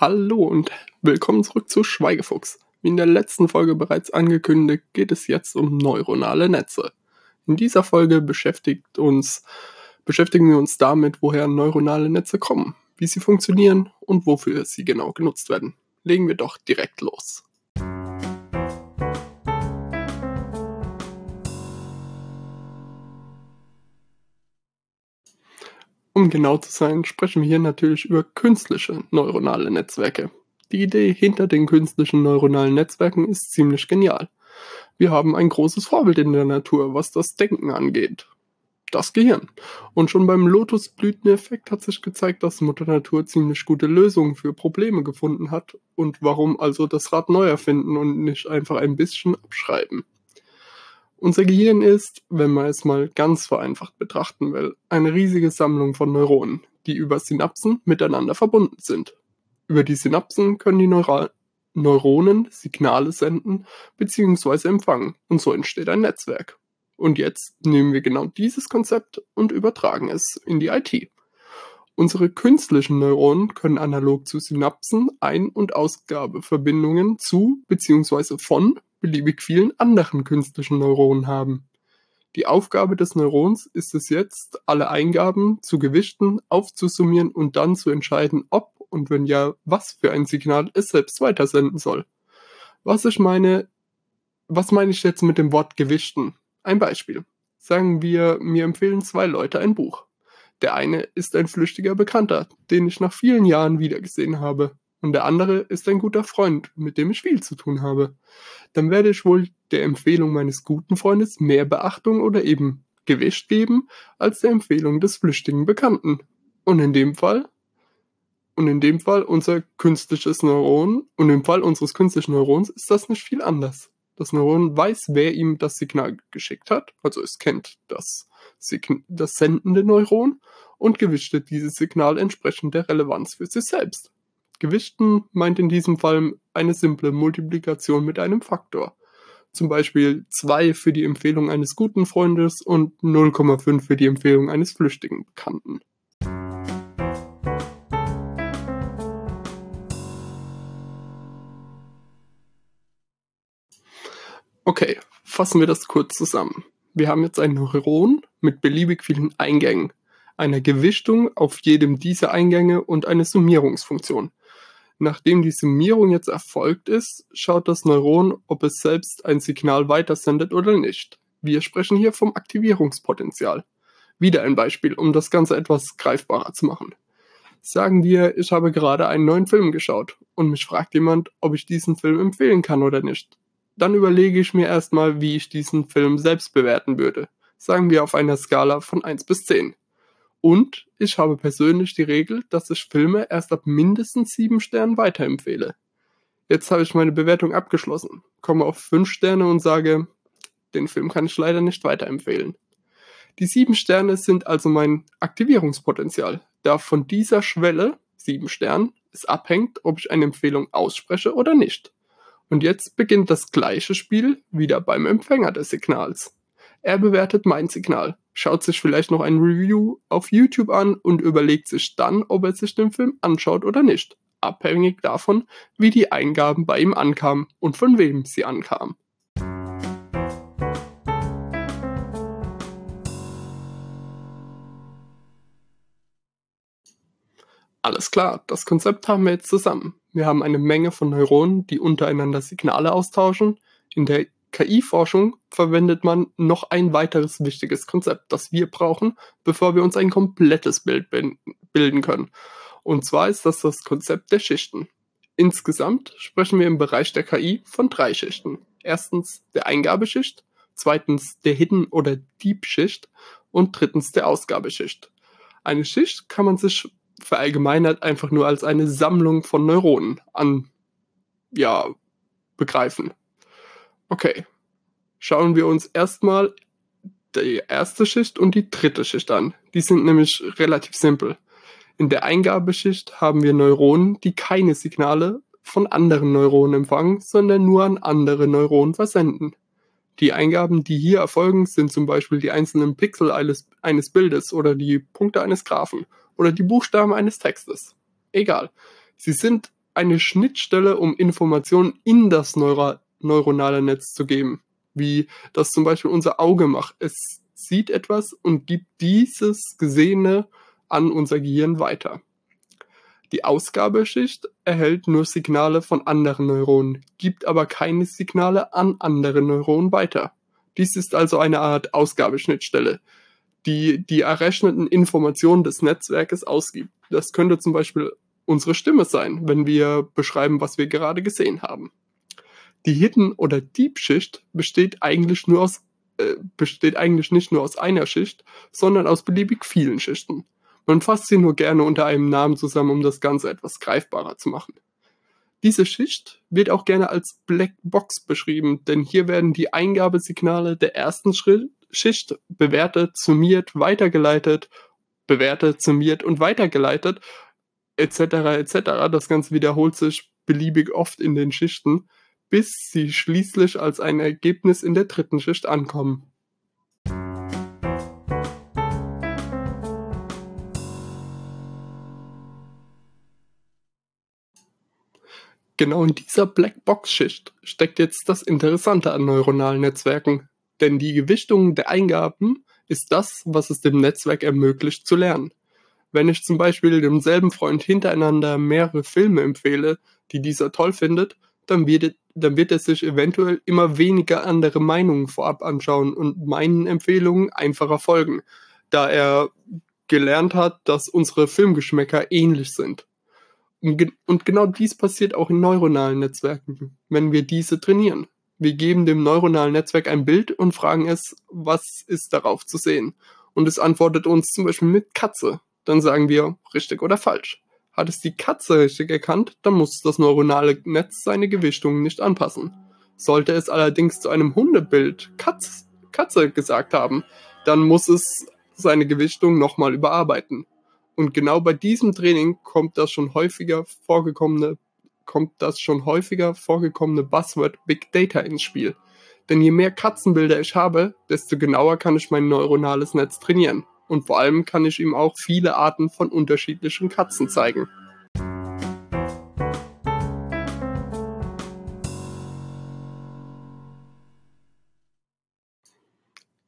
Hallo und willkommen zurück zu Schweigefuchs. Wie in der letzten Folge bereits angekündigt, geht es jetzt um neuronale Netze. In dieser Folge beschäftigt uns, beschäftigen wir uns damit, woher neuronale Netze kommen, wie sie funktionieren und wofür sie genau genutzt werden. Legen wir doch direkt los. Um genau zu sein, sprechen wir hier natürlich über künstliche neuronale Netzwerke. Die Idee hinter den künstlichen neuronalen Netzwerken ist ziemlich genial. Wir haben ein großes Vorbild in der Natur, was das Denken angeht. Das Gehirn. Und schon beim Lotusblüteneffekt hat sich gezeigt, dass Mutter Natur ziemlich gute Lösungen für Probleme gefunden hat und warum also das Rad neu erfinden und nicht einfach ein bisschen abschreiben. Unser Gehirn ist, wenn man es mal ganz vereinfacht betrachten will, eine riesige Sammlung von Neuronen, die über Synapsen miteinander verbunden sind. Über die Synapsen können die Neura Neuronen Signale senden bzw. empfangen und so entsteht ein Netzwerk. Und jetzt nehmen wir genau dieses Konzept und übertragen es in die IT. Unsere künstlichen Neuronen können analog zu Synapsen Ein- und Ausgabeverbindungen zu bzw. von beliebig vielen anderen künstlichen Neuronen haben. Die Aufgabe des Neurons ist es jetzt, alle Eingaben zu gewichten, aufzusummieren und dann zu entscheiden, ob und wenn ja, was für ein Signal es selbst weitersenden soll. Was ich meine, was meine ich jetzt mit dem Wort gewichten? Ein Beispiel. Sagen wir, mir empfehlen zwei Leute ein Buch. Der eine ist ein flüchtiger Bekannter, den ich nach vielen Jahren wiedergesehen habe und der andere ist ein guter Freund, mit dem ich viel zu tun habe, dann werde ich wohl der Empfehlung meines guten Freundes mehr Beachtung oder eben Gewicht geben als der Empfehlung des flüchtigen Bekannten. Und in dem Fall und in dem Fall unser künstliches Neuron und im Fall unseres künstlichen Neurons ist das nicht viel anders. Das Neuron weiß, wer ihm das Signal geschickt hat, also es kennt das, Sign das sendende Neuron und gewichtet dieses Signal entsprechend der Relevanz für sich selbst. Gewichten meint in diesem Fall eine simple Multiplikation mit einem Faktor. Zum Beispiel 2 für die Empfehlung eines guten Freundes und 0,5 für die Empfehlung eines flüchtigen Bekannten. Okay, fassen wir das kurz zusammen. Wir haben jetzt ein Neuron mit beliebig vielen Eingängen, einer Gewichtung auf jedem dieser Eingänge und eine Summierungsfunktion. Nachdem die Summierung jetzt erfolgt ist, schaut das Neuron, ob es selbst ein Signal weitersendet oder nicht. Wir sprechen hier vom Aktivierungspotenzial. Wieder ein Beispiel, um das Ganze etwas greifbarer zu machen. Sagen wir, ich habe gerade einen neuen Film geschaut und mich fragt jemand, ob ich diesen Film empfehlen kann oder nicht. Dann überlege ich mir erstmal, wie ich diesen Film selbst bewerten würde. Sagen wir auf einer Skala von 1 bis 10. Und ich habe persönlich die Regel, dass ich Filme erst ab mindestens sieben Sternen weiterempfehle. Jetzt habe ich meine Bewertung abgeschlossen, komme auf fünf Sterne und sage, den Film kann ich leider nicht weiterempfehlen. Die sieben Sterne sind also mein Aktivierungspotenzial, da von dieser Schwelle, sieben Sternen, es abhängt, ob ich eine Empfehlung ausspreche oder nicht. Und jetzt beginnt das gleiche Spiel wieder beim Empfänger des Signals. Er bewertet mein Signal, schaut sich vielleicht noch ein Review auf YouTube an und überlegt sich dann, ob er sich den Film anschaut oder nicht, abhängig davon, wie die Eingaben bei ihm ankamen und von wem sie ankamen. Alles klar, das Konzept haben wir jetzt zusammen. Wir haben eine Menge von Neuronen, die untereinander Signale austauschen. In der KI-Forschung verwendet man noch ein weiteres wichtiges Konzept, das wir brauchen, bevor wir uns ein komplettes Bild bilden können. Und zwar ist das das Konzept der Schichten. Insgesamt sprechen wir im Bereich der KI von drei Schichten. Erstens der Eingabeschicht, zweitens der Hidden- oder Deep-Schicht und drittens der Ausgabeschicht. Eine Schicht kann man sich verallgemeinert einfach nur als eine Sammlung von Neuronen an, ja, begreifen. Okay. Schauen wir uns erstmal die erste Schicht und die dritte Schicht an. Die sind nämlich relativ simpel. In der Eingabeschicht haben wir Neuronen, die keine Signale von anderen Neuronen empfangen, sondern nur an andere Neuronen versenden. Die Eingaben, die hier erfolgen, sind zum Beispiel die einzelnen Pixel eines, eines Bildes oder die Punkte eines Graphen oder die Buchstaben eines Textes. Egal. Sie sind eine Schnittstelle, um Informationen in das Neuro neuronale Netz zu geben. Wie das zum Beispiel unser Auge macht. Es sieht etwas und gibt dieses Gesehene an unser Gehirn weiter. Die Ausgabeschicht erhält nur Signale von anderen Neuronen, gibt aber keine Signale an andere Neuronen weiter. Dies ist also eine Art Ausgabeschnittstelle, die die errechneten Informationen des Netzwerkes ausgibt. Das könnte zum Beispiel unsere Stimme sein, wenn wir beschreiben, was wir gerade gesehen haben. Die Hidden- oder Deep-Schicht besteht eigentlich nur aus äh, besteht eigentlich nicht nur aus einer Schicht, sondern aus beliebig vielen Schichten. Man fasst sie nur gerne unter einem Namen zusammen, um das Ganze etwas greifbarer zu machen. Diese Schicht wird auch gerne als Black Box beschrieben, denn hier werden die Eingabesignale der ersten Schicht bewertet, summiert, weitergeleitet, bewertet, summiert und weitergeleitet, etc. etc. Das Ganze wiederholt sich beliebig oft in den Schichten, bis sie schließlich als ein Ergebnis in der dritten Schicht ankommen. Genau in dieser Blackbox-Schicht steckt jetzt das Interessante an neuronalen Netzwerken, denn die Gewichtung der Eingaben ist das, was es dem Netzwerk ermöglicht zu lernen. Wenn ich zum Beispiel demselben Freund hintereinander mehrere Filme empfehle, die dieser toll findet, dann wird, dann wird er sich eventuell immer weniger andere Meinungen vorab anschauen und meinen Empfehlungen einfacher folgen, da er gelernt hat, dass unsere Filmgeschmäcker ähnlich sind. Und genau dies passiert auch in neuronalen Netzwerken, wenn wir diese trainieren. Wir geben dem neuronalen Netzwerk ein Bild und fragen es, was ist darauf zu sehen? Und es antwortet uns zum Beispiel mit Katze. Dann sagen wir richtig oder falsch. Hat es die Katze richtig erkannt, dann muss das neuronale Netz seine Gewichtung nicht anpassen. Sollte es allerdings zu einem Hundebild Katz, Katze gesagt haben, dann muss es seine Gewichtung nochmal überarbeiten. Und genau bei diesem Training kommt das schon häufiger vorgekommene, kommt das schon häufiger vorgekommene Buzzword Big Data ins Spiel. Denn je mehr Katzenbilder ich habe, desto genauer kann ich mein neuronales Netz trainieren. Und vor allem kann ich ihm auch viele Arten von unterschiedlichen Katzen zeigen.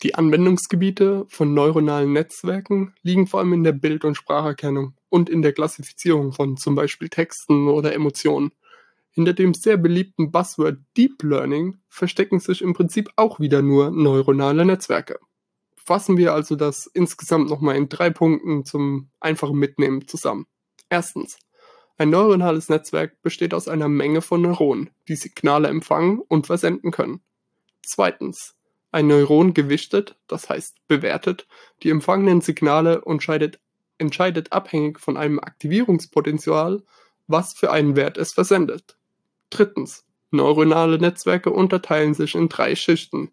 Die Anwendungsgebiete von neuronalen Netzwerken liegen vor allem in der Bild- und Spracherkennung und in der Klassifizierung von zum Beispiel Texten oder Emotionen. Hinter dem sehr beliebten Buzzword Deep Learning verstecken sich im Prinzip auch wieder nur neuronale Netzwerke. Fassen wir also das insgesamt nochmal in drei Punkten zum einfachen Mitnehmen zusammen. Erstens. Ein neuronales Netzwerk besteht aus einer Menge von Neuronen, die Signale empfangen und versenden können. Zweitens. Ein Neuron gewichtet, das heißt bewertet, die empfangenen Signale und scheidet, entscheidet abhängig von einem Aktivierungspotenzial, was für einen Wert es versendet. Drittens. Neuronale Netzwerke unterteilen sich in drei Schichten.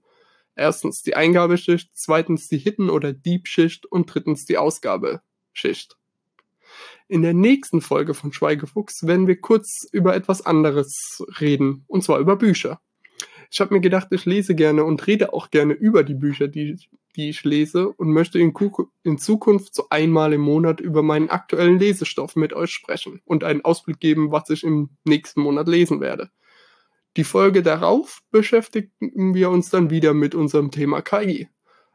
Erstens die Eingabeschicht, zweitens die Hidden- oder Deep-Schicht und drittens die Ausgabeschicht. In der nächsten Folge von Schweigefuchs werden wir kurz über etwas anderes reden, und zwar über Bücher ich habe mir gedacht, ich lese gerne und rede auch gerne über die Bücher, die, die ich lese und möchte in, in Zukunft so einmal im Monat über meinen aktuellen Lesestoff mit euch sprechen und einen Ausblick geben, was ich im nächsten Monat lesen werde. Die Folge darauf beschäftigen wir uns dann wieder mit unserem Thema KI.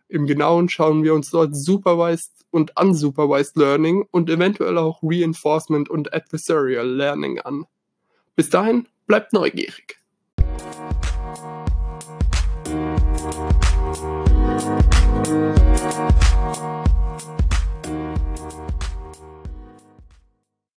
Im Genauen schauen wir uns dort Supervised und Unsupervised Learning und eventuell auch Reinforcement und Adversarial Learning an. Bis dahin, bleibt neugierig.